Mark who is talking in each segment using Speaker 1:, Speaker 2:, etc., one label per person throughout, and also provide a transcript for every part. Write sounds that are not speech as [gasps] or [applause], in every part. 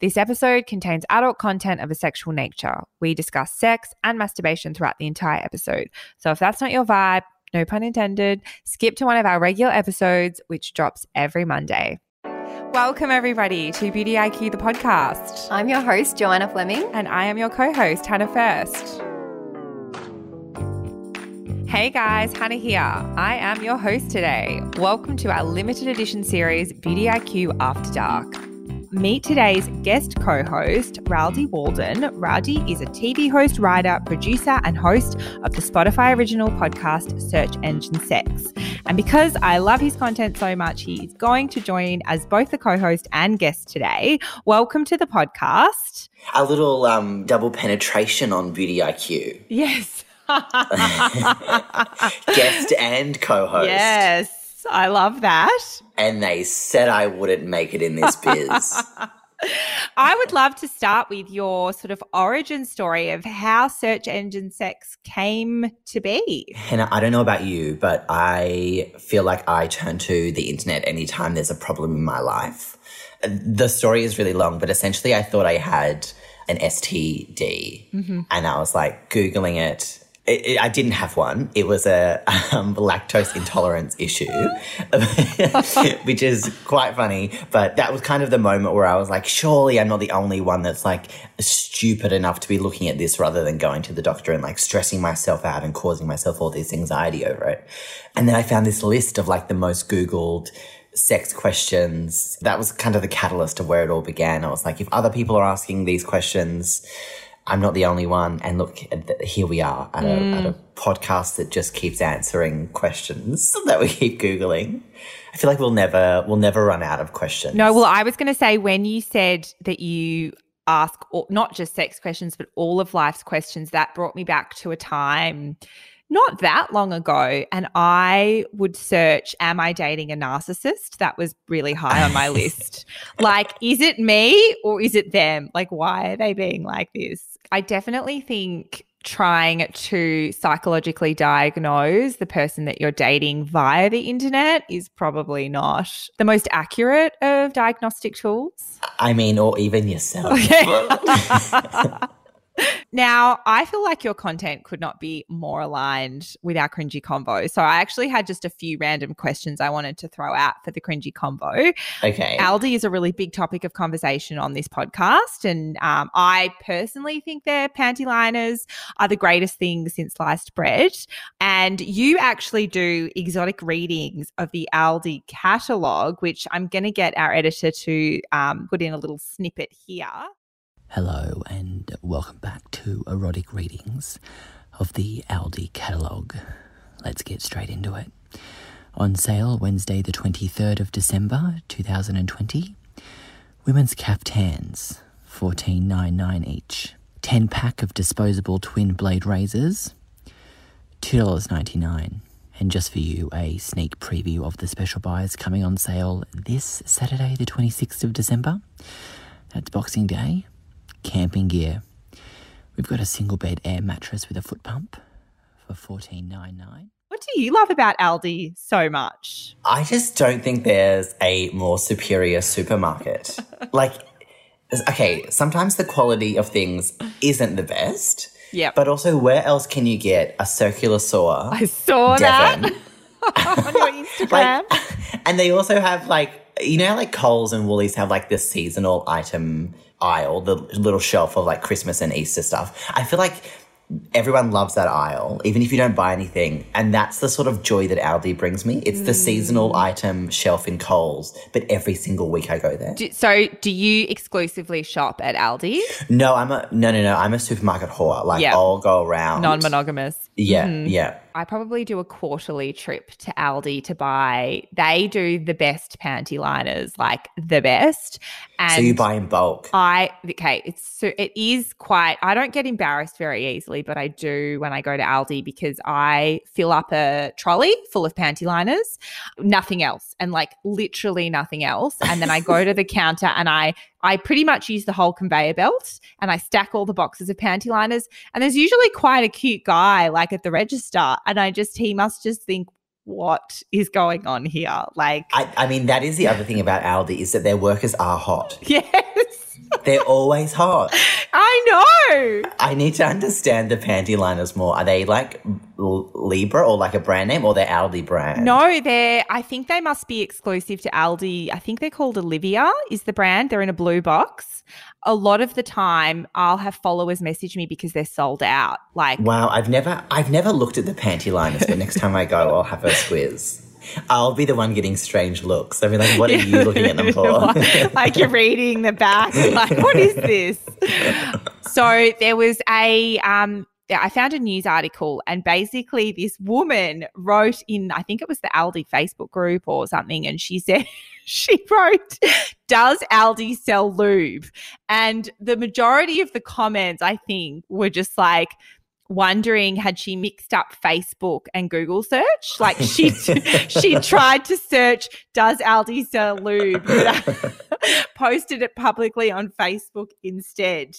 Speaker 1: This episode contains adult content of a sexual nature. We discuss sex and masturbation throughout the entire episode. So if that's not your vibe, no pun intended, skip to one of our regular episodes, which drops every Monday. Welcome, everybody, to Beauty IQ, the podcast.
Speaker 2: I'm your host, Joanna Fleming.
Speaker 1: And I am your co host, Hannah First. Hey guys, Hannah here. I am your host today. Welcome to our limited edition series, Beauty IQ After Dark. Meet today's guest co host, Raldi Walden. Raldi is a TV host, writer, producer, and host of the Spotify original podcast, Search Engine Sex. And because I love his content so much, he is going to join as both the co host and guest today. Welcome to the podcast.
Speaker 3: A little um, double penetration on Beauty IQ.
Speaker 1: Yes. [laughs] [laughs]
Speaker 3: Guest and co host.
Speaker 1: Yes. I love that.
Speaker 3: And they said I wouldn't make it in this biz. [laughs]
Speaker 1: I would love to start with your sort of origin story of how search engine sex came to be.
Speaker 3: And I don't know about you, but I feel like I turn to the internet anytime there's a problem in my life. The story is really long, but essentially I thought I had an STD mm-hmm. and I was like Googling it it, it, I didn't have one. It was a [laughs] um, lactose intolerance issue, [laughs] which is quite funny. But that was kind of the moment where I was like, surely I'm not the only one that's like stupid enough to be looking at this rather than going to the doctor and like stressing myself out and causing myself all this anxiety over it. And then I found this list of like the most Googled sex questions. That was kind of the catalyst of where it all began. I was like, if other people are asking these questions, I'm not the only one. And look, here we are at, mm. a, at a mm. podcast that just keeps answering questions [laughs] that we keep Googling. I feel like we'll never, we'll never run out of questions.
Speaker 1: No, well, I was going to say when you said that you ask all, not just sex questions, but all of life's questions, that brought me back to a time not that long ago and I would search, Am I dating a narcissist? That was really high on my [laughs] list. Like, is it me or is it them? Like, why are they being like this? I definitely think trying to psychologically diagnose the person that you're dating via the internet is probably not the most accurate of diagnostic tools.
Speaker 3: I mean, or even yourself. Okay. [laughs] [laughs]
Speaker 1: now, I feel like your content could not be more aligned with our cringy convo. So I actually had just a few random questions I wanted to throw out for the cringy convo.
Speaker 3: Okay.
Speaker 1: Aldi is a really big topic of conversation on this podcast. And um, I personally think their panty liners are the greatest thing since sliced bread. And you actually do exotic readings of the Aldi catalogue, which I'm going to get our editor to um, put in a little snippet here.
Speaker 4: Hello, and welcome back to erotic readings of the Aldi catalogue. Let's get straight into it. On sale Wednesday, the 23rd of December 2020. Women's caftans, 14.99 each. 10 pack of disposable twin blade razors, $2.99. And just for you, a sneak preview of the special buys coming on sale this Saturday, the 26th of December. That's Boxing Day camping gear. We've got a single bed air mattress with a foot pump for fourteen nine nine.
Speaker 1: What do you love about Aldi so much?
Speaker 3: I just don't think there's a more superior supermarket. [laughs] like, okay, sometimes the quality of things isn't the best.
Speaker 1: Yeah.
Speaker 3: But also, where else can you get a circular saw?
Speaker 1: I saw Devon? that [laughs] on your Instagram.
Speaker 3: like, [laughs] and they also have like, you know, like Coles and Woolies have like this seasonal item aisle, the little shelf of like Christmas and Easter stuff. I feel like everyone loves that aisle, even if you don't buy anything. And that's the sort of joy that Aldi brings me. It's mm. the seasonal item shelf in Coles, but every single week I go there.
Speaker 1: Do, so, do you exclusively shop at Aldi?
Speaker 3: No, I'm a no, no, no. I'm a supermarket whore. Like yep. I'll go around
Speaker 1: non-monogamous.
Speaker 3: Yeah, mm-hmm. yeah.
Speaker 1: I probably do a quarterly trip to Aldi to buy. They do the best panty liners, like the best.
Speaker 3: And so you buy in bulk.
Speaker 1: I okay. It's so it is quite. I don't get embarrassed very easily but I do when I go to Aldi because I fill up a trolley full of panty liners, nothing else, and like literally nothing else. And then I go to the counter and I I pretty much use the whole conveyor belt and I stack all the boxes of panty liners. And there's usually quite a cute guy like at the register. And I just, he must just think, what is going on here? Like,
Speaker 3: I, I mean, that is the other thing about Aldi is that their workers are hot. [laughs]
Speaker 1: yes,
Speaker 3: They're always hot.
Speaker 1: I know.
Speaker 3: I need to understand the panty liners more. Are they like L- Libra or like a brand name or they're Aldi brand?
Speaker 1: No, they're, I think they must be exclusive to Aldi. I think they're called Olivia, is the brand. They're in a blue box. A lot of the time, I'll have followers message me because they're sold out. Like,
Speaker 3: Wow, I've never I've never looked at the panty liners, but next time I go, I'll have a squiz. I'll be the one getting strange looks. I'll be like, what are you looking at them [laughs] for?
Speaker 1: like you're reading the back. [laughs] Like, what is this? So there was a um I found a news article and basically this woman wrote in I think it was the Aldi Facebook group or something and she said [laughs] she wrote does Aldi sell lube? And the majority of the comments I think were just like wondering had she mixed up Facebook and Google search? Like she [laughs] she tried to search does Aldi sell lube, but [laughs] posted it publicly on Facebook instead.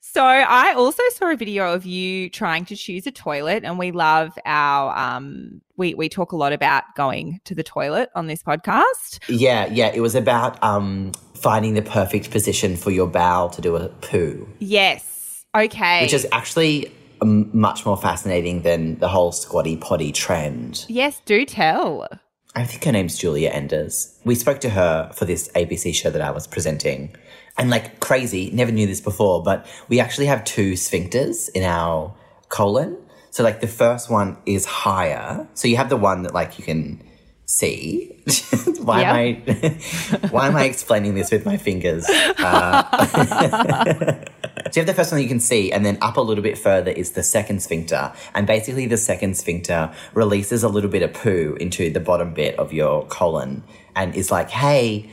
Speaker 1: So I also saw a video of you trying to choose a toilet, and we love our um we we talk a lot about going to the toilet on this podcast.
Speaker 3: yeah, yeah. It was about um finding the perfect position for your bowel to do a poo,
Speaker 1: Yes. Okay.
Speaker 3: which is actually much more fascinating than the whole squatty potty trend.
Speaker 1: yes, do tell.
Speaker 3: I think her name's Giulia Enders. We spoke to her for this ABC show that I was presenting. And like crazy, never knew this before, but we actually have two sphincters in our colon. So like the first one is higher. So you have the one that like you can see. [laughs] why am I [laughs] why am I explaining this with my fingers? Uh, [laughs] so you have the first one that you can see, and then up a little bit further is the second sphincter. And basically, the second sphincter releases a little bit of poo into the bottom bit of your colon and is like, hey,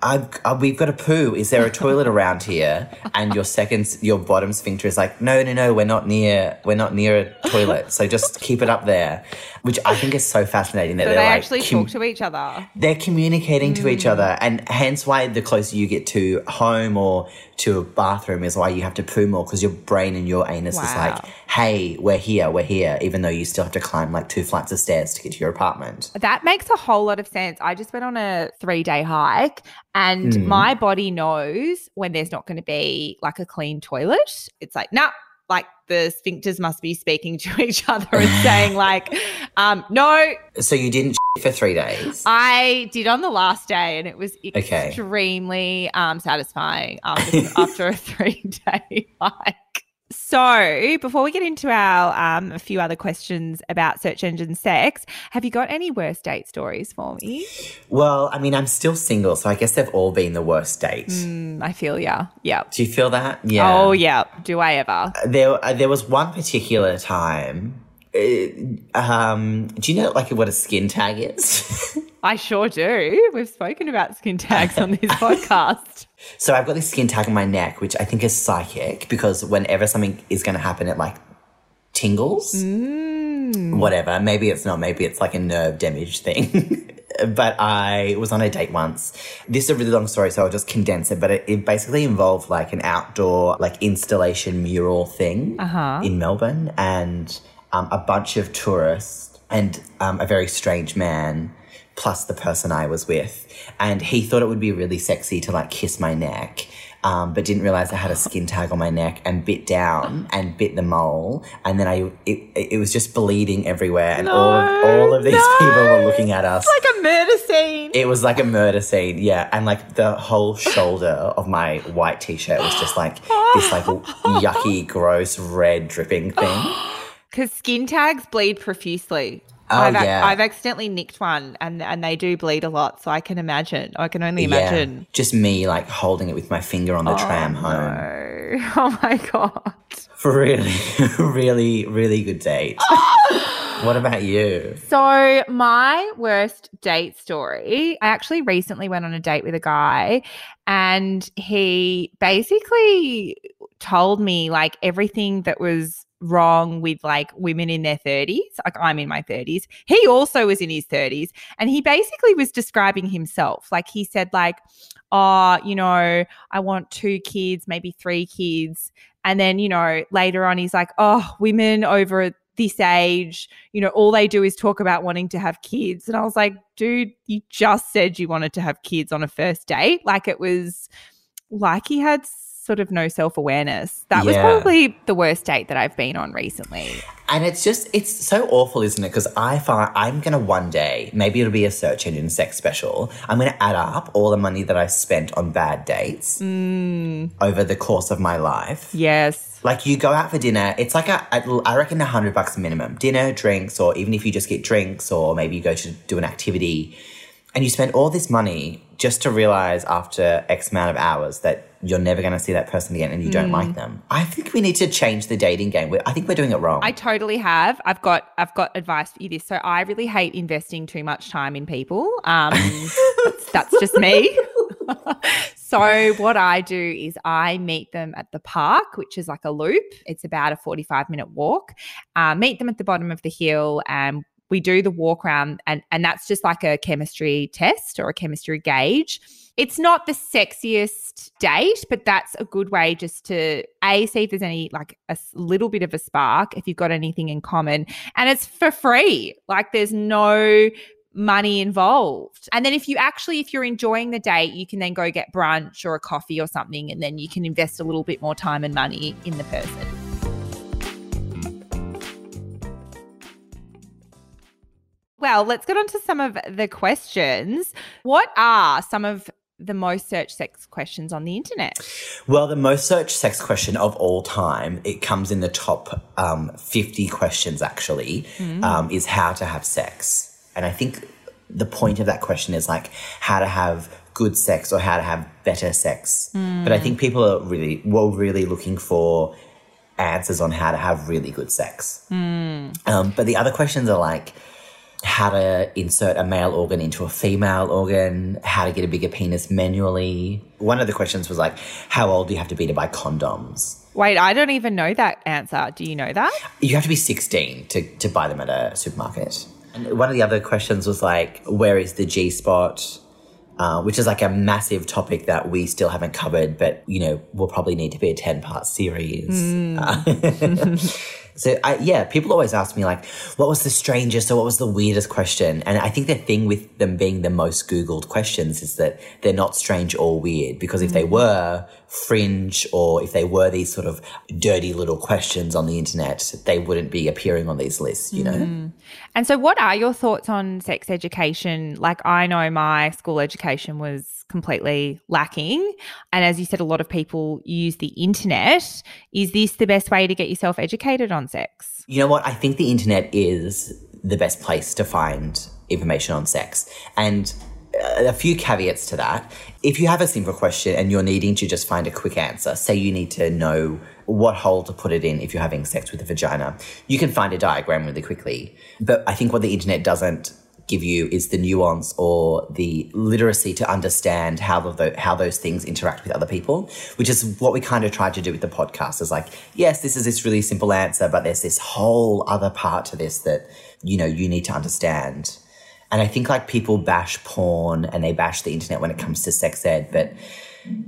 Speaker 3: I've, we've got a poo. Is there a toilet around here? And your second, your bottom sphincter is like, no, no, no, we're not near, we're not near a toilet. So just keep it up there, which I think is so fascinating that
Speaker 1: So
Speaker 3: they're
Speaker 1: they
Speaker 3: like,
Speaker 1: actually
Speaker 3: com-
Speaker 1: talk to each other.
Speaker 3: they're communicating to each other, and hence why the closer you get to home or to a bathroom is why you have to poo more because your brain and your anus is like, hey, we're here, we're here, even though you still have to climb like two flights of stairs to get to your apartment.
Speaker 1: That makes a whole lot of sense. I just went on a three day hike and
Speaker 3: Mm.
Speaker 1: my body knows when there's not going to be like a clean toilet. It's like, nah, like the sphincters must be speaking to [laughs] each other and [laughs] saying, like, um, no,
Speaker 3: So you didn't for three days.
Speaker 1: I did on the last day and it was
Speaker 3: Okay.
Speaker 1: extremely um, satisfying after, after a [laughs] three day hike. So, before we get into our um, a few other questions about search engine sex, have you got any worst date stories for me?
Speaker 3: well, I mean, I'm still single, so I guess they've all been the worst date.
Speaker 1: Mm, I feel yeah, Yep.
Speaker 3: Do you feel that? Yeah.
Speaker 1: Oh, yeah. Do I ever?
Speaker 3: There, uh, there was one particular time. Uh, um, do you know like what a skin tag is? [laughs]
Speaker 1: I sure do. We've spoken about skin tags on this [laughs] podcast.
Speaker 3: So I've got this skin tag on my neck, which I think is psychic because whenever something is going to happen, it like tingles. Whatever. Maybe it's not. Maybe it's like a nerve damage thing. [laughs] but I was on a date once. This is a really long story, so I'll just condense it. But it, it basically involved like an outdoor like installation mural thing in Melbourne, and um, a bunch of tourists and um, a very strange man plus the person I was with. And he thought it would be really sexy to like kiss my neck, um, but didn't realize I had a skin tag on my neck and bit down and bit the mole. And then I, it, it was just bleeding everywhere. And all, of, all of these
Speaker 1: no.
Speaker 3: people were looking at us.
Speaker 1: It's like a murder scene.
Speaker 3: it was like a murder scene, yeah. And like the whole shoulder of my white t shirt was just like this like [laughs] yucky, gross, red dripping thing. [gasps]
Speaker 1: Because skin tags bleed profusely.
Speaker 3: Oh,
Speaker 1: I've,
Speaker 3: yeah.
Speaker 1: I've accidentally nicked one and, and they do bleed a lot. So I can imagine. I can only imagine.
Speaker 3: Yeah. Just me like holding it with my finger on the oh, tram home.
Speaker 1: Oh, [laughs] oh my God.
Speaker 3: Really, [laughs] really, really good date. [laughs] what about you?
Speaker 1: So, my worst date story, I actually recently went on a date with a guy and he basically told me like everything that was wrong with like women in their 30s. Like I'm in my 30s. He also was in his 30s and he basically was describing himself. Like he said like, "Oh, you know, I want two kids, maybe three kids." And then, you know, later on he's like, "Oh, women over this age, you know, all they do is talk about wanting to have kids." And I was like, "Dude, you just said you wanted to have kids on a first date." Like it was like he had sort of no self awareness. That was probably the worst date that I've been on recently.
Speaker 3: And it's just, it's so awful, isn't it? Because I find I'm going to one day, maybe it'll be a search engine sex special. I'm going to add up all the money that I spent on bad dates mm. over the course of my life.
Speaker 1: Yes.
Speaker 3: Like you go out for dinner, it's like a, a- I reckon a hundred bucks minimum. Dinner, drinks, or even if you just get drinks, or maybe you go to do an activity, and you spend all this money just to realize after X amount of hours that you're never going to see that person again and you don't like them. I think we need to change the dating game. I think we're doing it wrong.
Speaker 1: I totally have. I've got I've got advice for you this. So I really hate investing too much time in people. Um that's, [laughs] that's just me. [laughs] so what I do is I meet them at the park, which is like a loop. It's about a 45 minute walk. Uh, meet them at the bottom of the hill and we do the walk around and and that's just like a chemistry test or a chemistry gauge. It's not the sexiest date, but that's a good way just to a see if there's any like a little bit of a spark if you've got anything in common, and it's for free. Like there's no money involved. And then if you actually if you're enjoying the date, you can then go get brunch or a coffee or something and then you can invest a little bit more time and money in the person. Well, let's get on to some of the questions. What are some of the most searched sex questions on the internet?
Speaker 3: Well, the most searched sex question of all time, it comes in the top um, 50 questions actually, um, is how to have sex. And I think the point of that question is like how to have good sex or how to have better sex. But I think people are really, were really looking for answers on how to have really good sex. Um, but the other questions are like, how to insert a male organ into a female organ, how to get a bigger penis manually. One of the questions was like, how old do you have to be to buy condoms?
Speaker 1: Wait, I don't even know that answer. Do you know that?
Speaker 3: You have to be 16 to, to buy them at a supermarket. And one of the other questions was like, where is the G spot? Uh, which is like a massive topic that we still haven't covered, but you know, will probably need to be a 10 part series. Uh, [laughs] [laughs] so, I, yeah, people always ask me, like, what was the strangest or what was the weirdest question? And I think the thing with them being the most Googled questions is that they're not strange or weird, because if they mm. were fringe or if they were these sort of dirty little questions on the internet, they wouldn't be appearing on these lists, you know? Hmm.
Speaker 1: And so, what are your thoughts on sex education? Like, I know my school education was completely lacking. And as you said, a lot of people use the internet. Is this the best way to get yourself educated on sex?
Speaker 3: You know what? I think the internet is the best place to find information on sex. And a few caveats to that. If you have a simple question and you're needing to just find a quick answer, say you need to know what hole to put it in if you're having sex with a vagina, you can find a diagram really quickly. But I think what the internet doesn't give you is the nuance or the literacy to understand how the, how those things interact with other people, which is what we kind of tried to do with the podcast. Is like, yes, this is this really simple answer, but there's this whole other part to this that you know you need to understand. And I think like people bash porn and they bash the internet when it comes to sex ed, but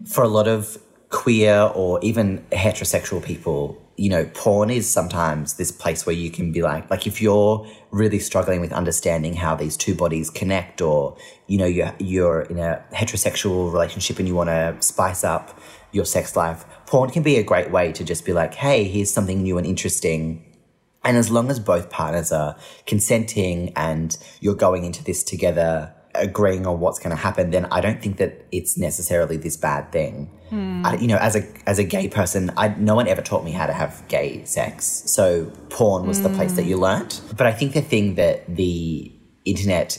Speaker 3: for a lot of queer or even heterosexual people, you know, porn is sometimes this place where you can be like, like if you're really struggling with understanding how these two bodies connect, or you know, you're you're in a heterosexual relationship and you want to spice up your sex life, porn can be a great way to just be like, hey, here's something new and interesting. And as long as both partners are consenting and you're going into this together, agreeing on what's going to happen, then I don't think that it's necessarily this bad thing. Hmm. I, you know, as a as a gay person, I no one ever taught me how to have gay sex, so porn was the place that you hmm. learnt. But I think the thing that the internet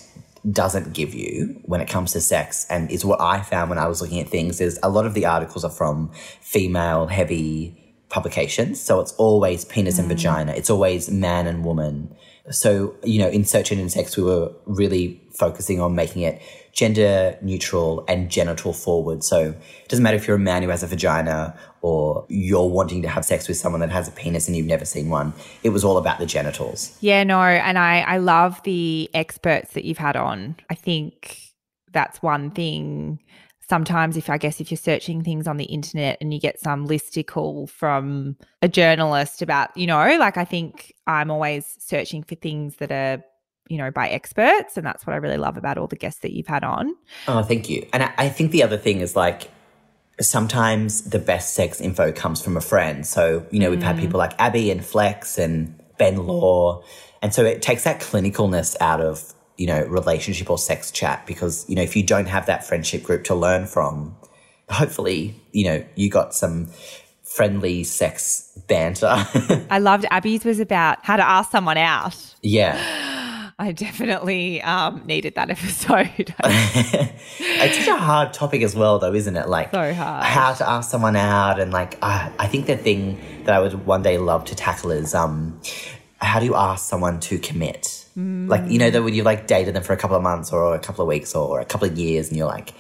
Speaker 3: doesn't give you when it comes to sex, and is what I found when I was looking at things, is a lot of the articles are from female heavy publications. So it's always penis and hmm. vagina. It's always man and woman. So, you know, in Search Engine Sex, we were really focusing on making it gender neutral and genital forward. So it doesn't matter if you're a man who has a vagina or you're wanting to have sex with someone that has a penis and you've never seen one. It was all about the genitals.
Speaker 1: Yeah, no, and I I love the experts that you've had on. I think that's one thing sometimes if I guess if you're searching things on the internet and you get some listicle from a journalist about, you know, like I think I'm always searching for things that are, you know, by experts. And that's what I really love about all the guests that you've had on.
Speaker 3: Oh, thank you. And I, I think the other thing is like sometimes the best sex info comes from a friend. So, you know, we've had mm. people like Abby and Flex and Ben Law. And so it takes that clinicalness out of you know, relationship or sex chat because, you know, if you don't have that friendship group to learn from, hopefully, you know, you got some friendly sex banter. [laughs]
Speaker 1: I loved Abby's was about how to ask someone out.
Speaker 3: Yeah. [gasps]
Speaker 1: I definitely um, needed that [laughs] episode. [laughs]
Speaker 3: it's such a hard topic as well, though, isn't it? Like,
Speaker 1: so hard.
Speaker 3: How to ask someone out, and like, uh, I think the thing that I would one day love to tackle is um, how do you ask someone to commit? Mm. Like, you know, that when you've like dated them for a couple of months or a couple of weeks or a couple of years and you're like,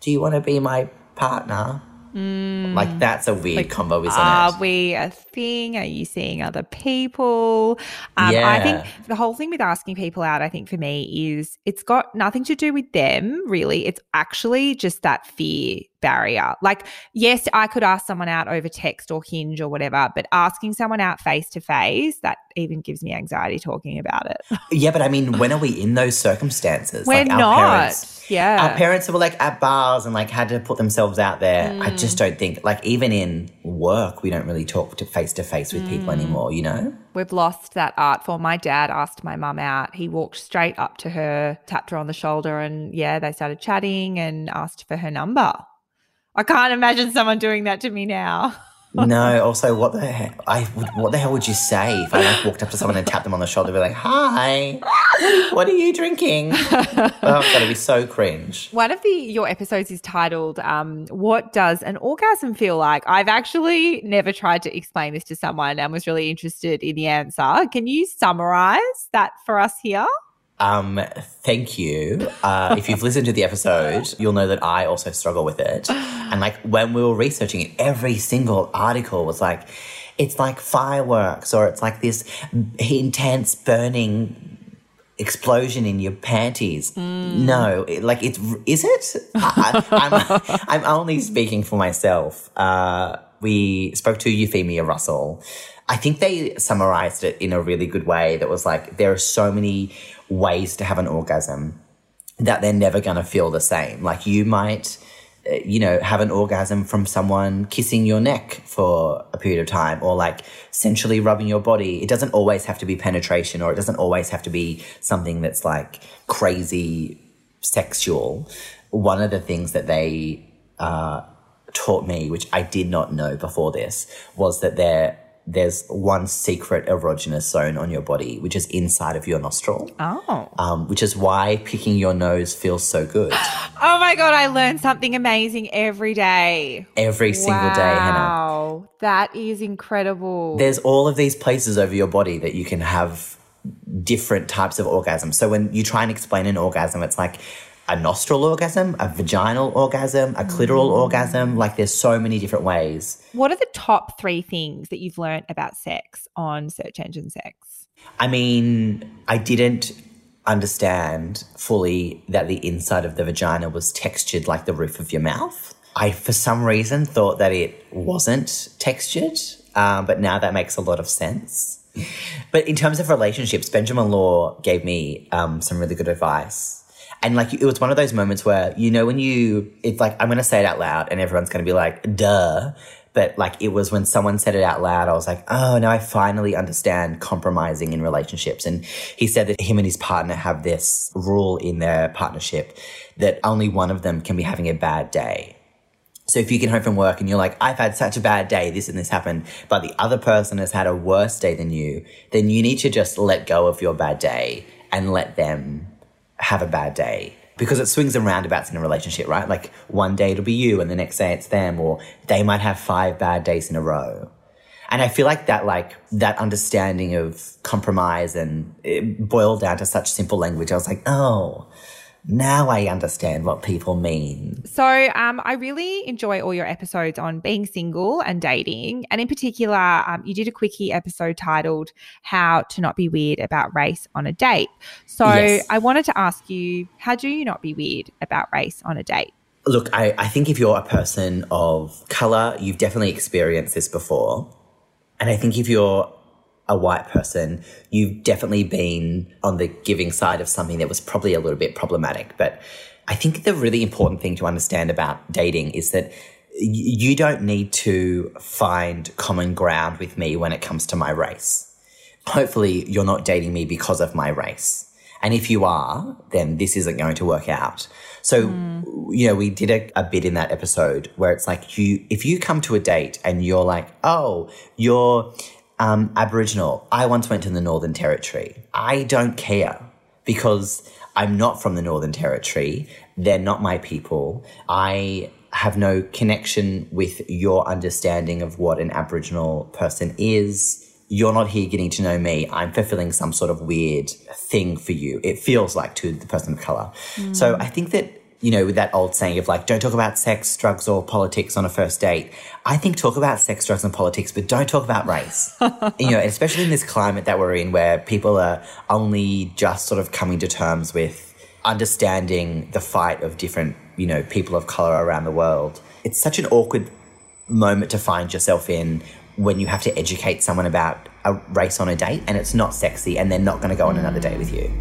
Speaker 3: do you want to be my partner? Mm. Like that's a weird like, combo, isn't
Speaker 1: are
Speaker 3: it?
Speaker 1: Are we a Are you seeing other people? Um, yeah. I think the whole thing with asking people out, I think for me, is it's got nothing to do with them, really. It's actually just that fear barrier. Like, yes, I could ask someone out over text or hinge or whatever, but asking someone out face to face, that even gives me anxiety talking about it.
Speaker 3: yeah, but I mean, when are we in [laughs] those circumstances?
Speaker 1: We're like not. Parents, yeah.
Speaker 3: Our parents were like at bars and like had to put themselves out there. Mm. I just don't think, like, even in work, we don't really talk to face to face with mm. people anymore, you know?
Speaker 1: We've lost that art form. My dad asked my mum out. He walked straight up to her, tapped her on the shoulder, and yeah, they started chatting and asked for her number. I can't imagine someone doing that to me now. [laughs]
Speaker 3: no. [laughs] Also, what the hell? I would, what the hell would you say if I like walked up to someone and tapped them on the shoulder, and be like, "Hi, what are you drinking?" [laughs] oh, that'd be so cringe.
Speaker 1: One of the your episodes is titled um, "What Does an Orgasm Feel Like?" I've actually never tried to explain this to someone and was really interested in the answer. Can you summarize that for us here?
Speaker 3: Um, thank you. Uh, if you've listened to the episode, you'll know that I also struggle with it. And like when we were researching it, every single article was like, it's like fireworks or it's like this intense burning explosion in your panties. Mm. No, it, like it's is it? I, am I'm, [laughs] I'm only speaking for myself. Uh, we spoke to Euphemia Russell. I think they summarized it in a really good way. That was like there are so many ways to have an orgasm that they're never going to feel the same. Like you might, uh, you know, have an orgasm from someone kissing your neck for a period of time or like sensually rubbing your body. It doesn't always have to be penetration or it doesn't always have to be something that's like crazy sexual. One of the things that they uh, taught me, which I did not know before this, was that there there's one secret erogenous zone on your body, which is inside of your nostril.
Speaker 1: Oh.
Speaker 3: Um, which is why picking your nose feels so good. [gasps]
Speaker 1: oh my God, I learn something amazing every day.
Speaker 3: Every single wow. day, Hannah.
Speaker 1: Wow, that is incredible.
Speaker 3: There's all of these places over your body that you can have different types of orgasms. So when you try and explain an orgasm, it's like a nostril orgasm, a vaginal orgasm, a clitoral mm. orgasm. Like there's so many different ways.
Speaker 1: What are the top three things that you've learned about sex on Search Engine Sex?
Speaker 3: I mean, I didn't understand fully that the inside of the vagina was textured like the roof of your mouth. I, for some reason, thought that it wasn't textured, um, but now that makes a lot of sense. But in terms of relationships, Benjamin Law gave me um, some really good advice and like it was one of those moments where you know when you it's like I'm gonna say it out loud and everyone's gonna be like duh. But like it was when someone said it out loud, I was like, oh, now I finally understand compromising in relationships. And he said that him and his partner have this rule in their partnership that only one of them can be having a bad day. So if you get home from work and you're like, I've had such a bad day, this and this happened, but the other person has had a worse day than you, then you need to just let go of your bad day and let them have a bad day because it swings and roundabouts in a relationship, right? Like one day it'll be you and the next day it's them, or they might have five bad days in a row. And I feel like that, like that understanding of compromise and it boiled down to such simple language. I was like, oh, Now I understand what people mean.
Speaker 1: So, um, I really enjoy all your episodes on being single and dating. And in particular, um, you did a quickie episode titled How to Not Be Weird About Race on a Date. So,
Speaker 3: Yes.
Speaker 1: I wanted to ask you, how do you not be weird about race on a date?
Speaker 3: Look, I, I think if you're a person of color, you've definitely experienced this before. And I think if you're a white person, you've definitely been on the giving side of something that was probably a little bit problematic. But I think the really important thing to understand about dating is that you don't need to find common ground with me when it comes to my race. Hopefully, you're not dating me because of my race. And if you are, then this isn't going to work out. So, you know, we did a, a bit in that episode where it's like you, if you come to a date and you're like, oh, you're um, Aboriginal. I once went to the Northern Territory. I don't care because I'm not from the Northern Territory. They're not my people. I have no connection with your understanding of what an Aboriginal person is. You're not here getting to know me. I'm fulfilling some sort of weird thing for you. It feels like to the person of color. So I think that you know, with that old saying of like, don't talk about sex, drugs, or politics on a first date. I think talk about sex, drugs, and politics, but don't talk about race. [laughs] you know, especially in this climate that we're in where people are only just sort of coming to terms with understanding the fight of different, you know, people of color around the world. It's such an awkward moment to find yourself in when you have to educate someone about a race on a date and it's not sexy and they're not going to go on another date with you.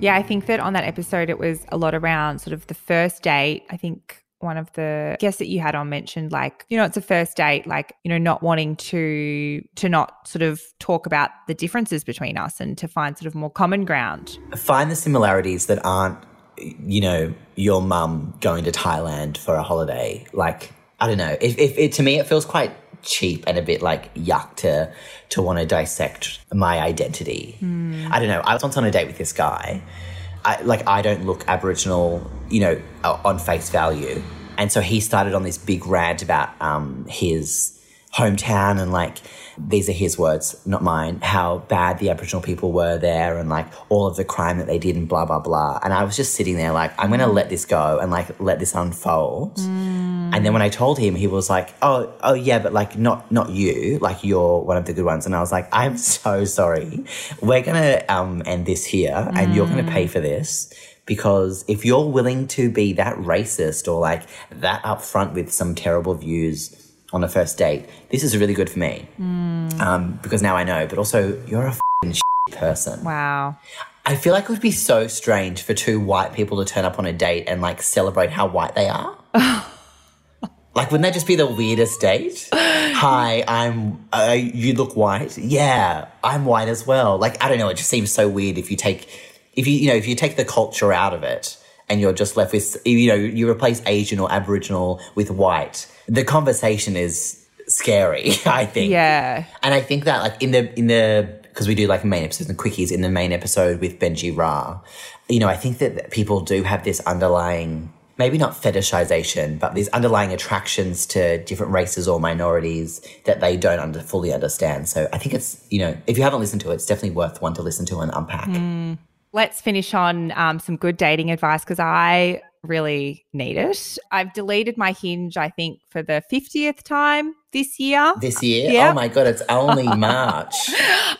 Speaker 1: Yeah, I think that on that episode, it was a lot around sort of the first date. I think one of the guests that you had on mentioned like you know it's a first date like you know not wanting to to not sort of talk about the differences between us and to find sort of more common ground.
Speaker 3: Find the similarities that aren't you know your mum going to thailand for a holiday. Like i don't know. If, if it to me it feels quite cheap and a bit like yuck to to want to dissect my identity. I don't know i was once on a date with this guy. I, like I don't look Aboriginal, you know, on face value, and so he started on this big rant about um, his hometown and like these are his words, not mine, how bad the Aboriginal people were there and like all of the crime that they did and blah blah blah. And I was just sitting there like, I'm gonna let this go and like let this unfold. And then when I told him, he was like, "Oh, oh yeah, but like not not you, like you're one of the good ones." And I was like, "I'm [laughs] so sorry. We're gonna um, end this here, and you're gonna pay for this because if you're willing to be that racist or like that upfront with some terrible views on a first date, this is really good for me um, because now I know. But also, you're a fing person.
Speaker 1: wow
Speaker 3: I feel like it would be so strange for two white people to turn up on a date and like celebrate how white they are. [laughs] like, wouldn't that just be the weirdest date? [laughs] Hi, I'm. Uh, you look white. Yeah, I'm white as well. Like, I don't know. It just seems so weird if you take, if you you know, if you take the culture out of it and you're just left with, you know, you replace Asian or Aboriginal with white. The conversation is scary. [laughs] I think.
Speaker 1: yeah
Speaker 3: And I think that like in the in the because we do like main episodes and quickies in the main episode with Benji Law, you know, I think that people do have this underlying maybe not fetishization, but these underlying attractions to different races or minorities that they don't under, fully understand. So I think it's, you know, if you haven't listened to it, it's definitely worth one to listen to and unpack.
Speaker 1: let's finish on um, some good dating advice because i really need it i've deleted my hinge i think for the 50th time this year
Speaker 3: This year,
Speaker 1: Yeah.
Speaker 3: oh my god, it's only [laughs] March.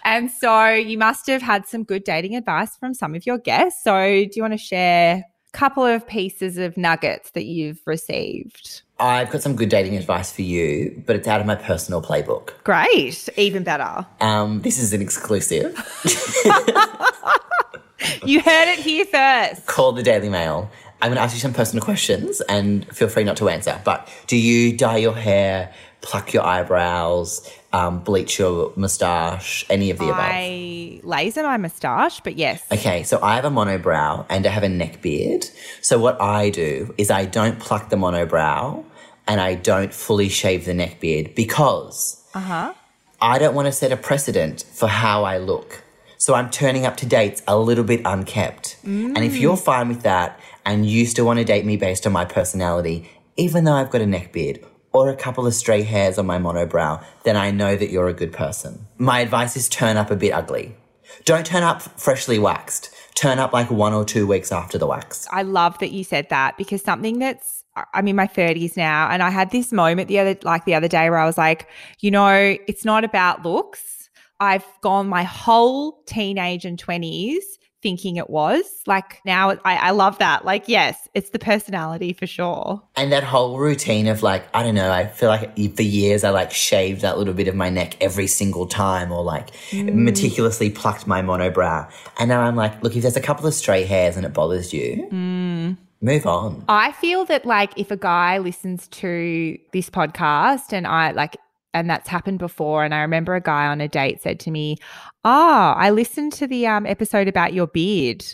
Speaker 1: and so you must have had some good dating advice from some of your guests. So do you want to share couple of pieces of nuggets that you've received?
Speaker 3: I've got some good dating advice for you, but it's out of my personal playbook.
Speaker 1: Great, even better.
Speaker 3: Um, this is an exclusive. [laughs] [laughs]
Speaker 1: You heard it here first.
Speaker 3: Call the Daily Mail. I'm going to ask you some personal questions and feel free not to answer. But do you dye your hair, pluck your eyebrows, um, bleach your moustache, any of the above?
Speaker 1: I laser my moustache, but yes.
Speaker 3: Okay, so I have a monobrow and I have a neck beard. So what I do is I don't pluck the monobrow and I don't fully shave the neck beard because uh-huh. I don't want to set a precedent for how I look. So I'm turning up to dates a little bit unkept. And if you're fine with that and you still want to date me based on my personality, even though I've got a neck beard or a couple of stray hairs on my monobrow, then I know that you're a good person. My advice is turn up a bit ugly. Don't turn up freshly waxed. turn up like one or two weeks after the wax.
Speaker 1: I love that you said that because something that's I'm in my 30s now and I had this moment the other like the other day where I was like, you know, it's not about looks. I've gone my whole teenage and 20s thinking it was. Like now I, I love that. Like, yes, it's the personality for sure.
Speaker 3: And that whole routine of like, I don't know, I feel like for years I like shaved that little bit of my neck every single time or like mm. meticulously plucked my monobrow. And now I'm like, look, if there's a couple of stray hairs and it bothers you, mm. move on.
Speaker 1: I feel that like if a guy listens to this podcast and I like and that's happened before and I remember a guy on a date said to me, "Oh, I listened to the um episode about your beard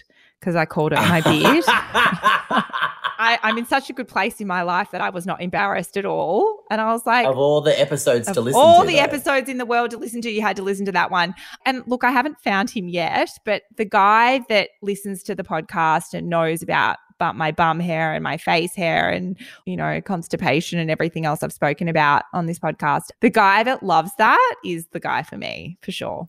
Speaker 1: because I called it my beard." I, I'm in such a good place in my life that I was not embarrassed at all. And I was like,
Speaker 3: of all the episodes to listen
Speaker 1: all
Speaker 3: to.
Speaker 1: All the
Speaker 3: though.
Speaker 1: episodes in the world to listen to, you had to listen to that one. And look, I haven't found him yet, but the guy that listens to the podcast and knows about but my bum hair and my face hair and you know constipation and everything else I've spoken about on this podcast, the guy that loves that is the guy for me for sure.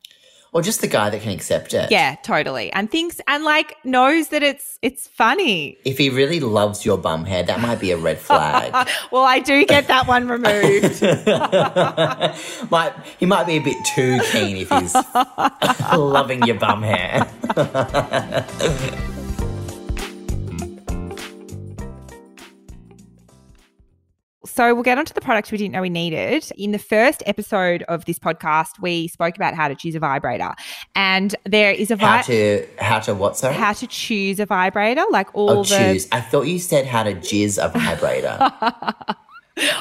Speaker 3: Or just the guy that can accept it.
Speaker 1: Yeah, totally. And thinks and like knows that it's it's funny.
Speaker 3: If he really loves your bum hair, that might be a red flag. [laughs]
Speaker 1: well, I do get that one removed. [laughs] [laughs]
Speaker 3: might he might be a bit too keen if he's loving your bum hair.
Speaker 1: So we'll get onto the product we didn't know we needed. In the first episode of this podcast, we spoke about how to choose a vibrator, and there is a
Speaker 3: How to how to what sorry?
Speaker 1: how to choose a vibrator, like all
Speaker 3: oh,
Speaker 1: the.
Speaker 3: choose. I thought you said how to jizz a vibrator. [laughs]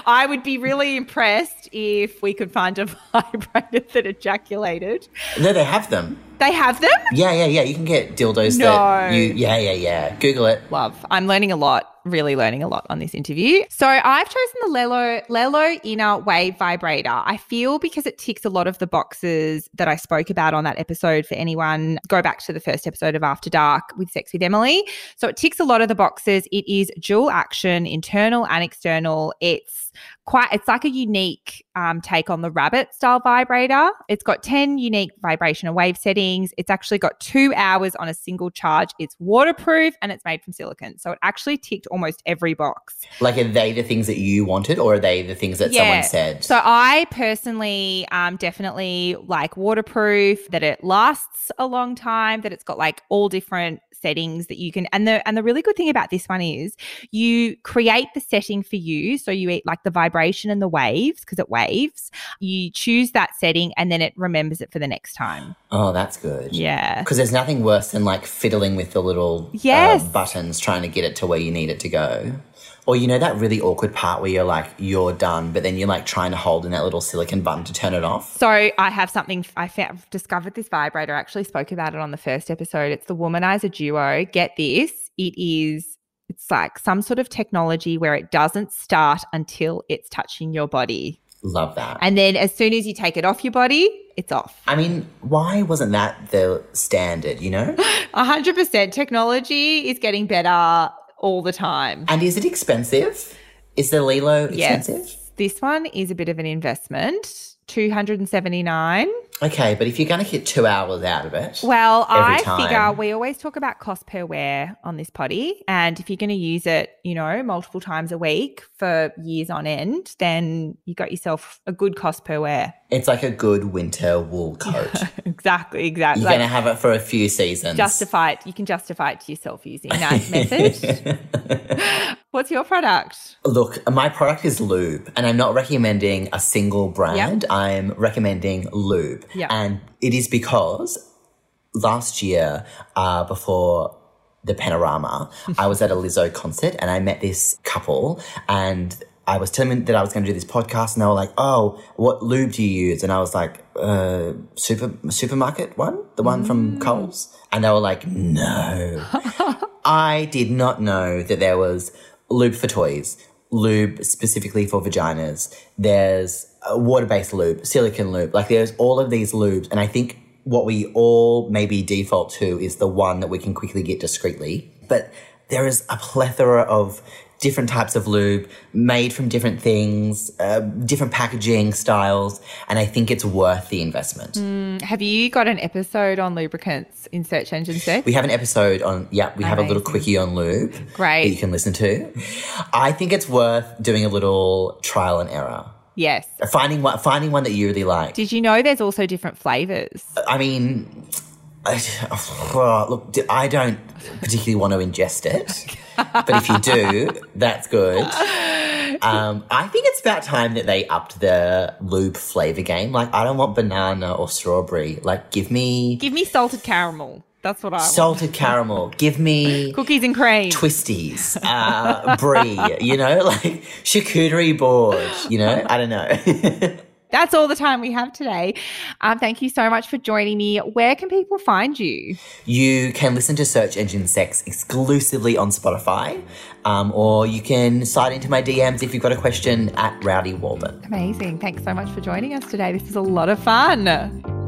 Speaker 1: I would be really impressed if we could find a [laughs] vibrator that ejaculated.
Speaker 3: no, they have them.
Speaker 1: They have them.
Speaker 3: Yeah, yeah, yeah. You can get dildos that
Speaker 1: No.
Speaker 3: you. Yeah, yeah, yeah. Google it.
Speaker 1: Love. I'm learning a lot. Really learning a lot on this interview. So I've chosen the Lelo Lelo Ina Wave Vibrator. I feel because it ticks a lot of the boxes that I spoke about on that episode. For anyone, go back to the first episode of After Dark with Sex with Emily. So it ticks a lot of the boxes. It is dual action, internal and external. It's quite. It's like a unique um, take on the rabbit style vibrator. It's got ten unique vibration and wave settings. It's actually got two hours on a single charge. It's waterproof and it's made from silicone. So it actually ticked almost every box.
Speaker 3: Like, are they the things that you wanted, or are they the things that someone said?
Speaker 1: So I personally um, definitely like waterproof, that it lasts a long time, that it's got like all different settings that you can and the and the really good thing about this one is you create the setting for you. So you eat like the vibration and the waves because it waves. You choose that setting and then it remembers it for the next time.
Speaker 3: Oh, that's good.
Speaker 1: yeah.
Speaker 3: Because there's nothing worse than like fiddling with the little uh, buttons trying to get it to where you need it to go. Or you know that really awkward part where you're like you're done, but then you're like trying to hold in that little silicon button to turn it off.
Speaker 1: So I have something I found, discovered this vibrator. I actually spoke about it on the first episode. It's the Womanizer Duo. Get this, it is it's like some sort of technology where it doesn't start until it's touching your body.
Speaker 3: Love that.
Speaker 1: And then as soon as you take it off your body, it's off.
Speaker 3: I mean, why wasn't that the standard? You know. [gasps]
Speaker 1: 100% technology is getting better all the time.
Speaker 3: and is it expensive? Is the Lelo expensive?
Speaker 1: Yes. This one is a bit of an investment. 279.
Speaker 3: Okay, but if you're going to get two hours out of it,
Speaker 1: Well, I
Speaker 3: time.
Speaker 1: figure we always talk about cost per wear on this potty. And if you're going to use it, you know, multiple times a week for years on end, then you got yourself a good cost per wear.
Speaker 3: it's like a good winter wool [laughs] coat.
Speaker 1: exactly, exactly.
Speaker 3: You're
Speaker 1: Like,
Speaker 3: going to have it for a few seasons.
Speaker 1: justify it. You can justify it to yourself using that method. [laughs] What's your product?
Speaker 3: Look, my product is lube, and I'm not recommending a single brand. I'm recommending lube.
Speaker 1: Yep.
Speaker 3: And it is because last year, uh, before the Panorama, [laughs] I was at a Lizzo concert and I met this couple and I was telling them that I was going to do this podcast and they were like, oh, what lube do you use? And I was like, uh, super, supermarket one, the one from Coles. And they were like, no. [laughs] I did not know that there was lube for toys, lube specifically for vaginas. There's a water-based lube, silicon lube. Like there's all of these lubes, and I think what we all maybe default to is the one that we can quickly get discreetly. But there is a plethora of different types of lube made from different things, uh, different packaging styles, and I think it's worth the investment.
Speaker 1: Have you got an episode on lubricants in search engine search?
Speaker 3: We have an episode on, yeah, we have a little quickie on lube
Speaker 1: Great.
Speaker 3: that you can listen to. I think it's worth doing a little trial and error.
Speaker 1: yes.
Speaker 3: Finding one, finding one that you really like.
Speaker 1: Did you know there's also different flavors?
Speaker 3: I mean, I, look, I don't particularly want to ingest it, but if you do, that's good. Um, I think it's about time that they upped the lube flavor game. Like, I don't want banana or strawberry. Like, give me
Speaker 1: Give me salted caramel. That's what I want.
Speaker 3: salted caramel. Give me
Speaker 1: Cookies and cream.
Speaker 3: twisties, uh, brie. You know, like charcuterie board. You know, I don't know. [laughs]
Speaker 1: That's all the time we have today. Um, thank you so much for joining me. Where can people find you?
Speaker 3: You can listen to Search Engine Sex exclusively on Spotify, um, or you can slide into my DMs if you've got a question at Rowdy Walden.
Speaker 1: Amazing. Thanks so much for joining us today. This is a lot of fun.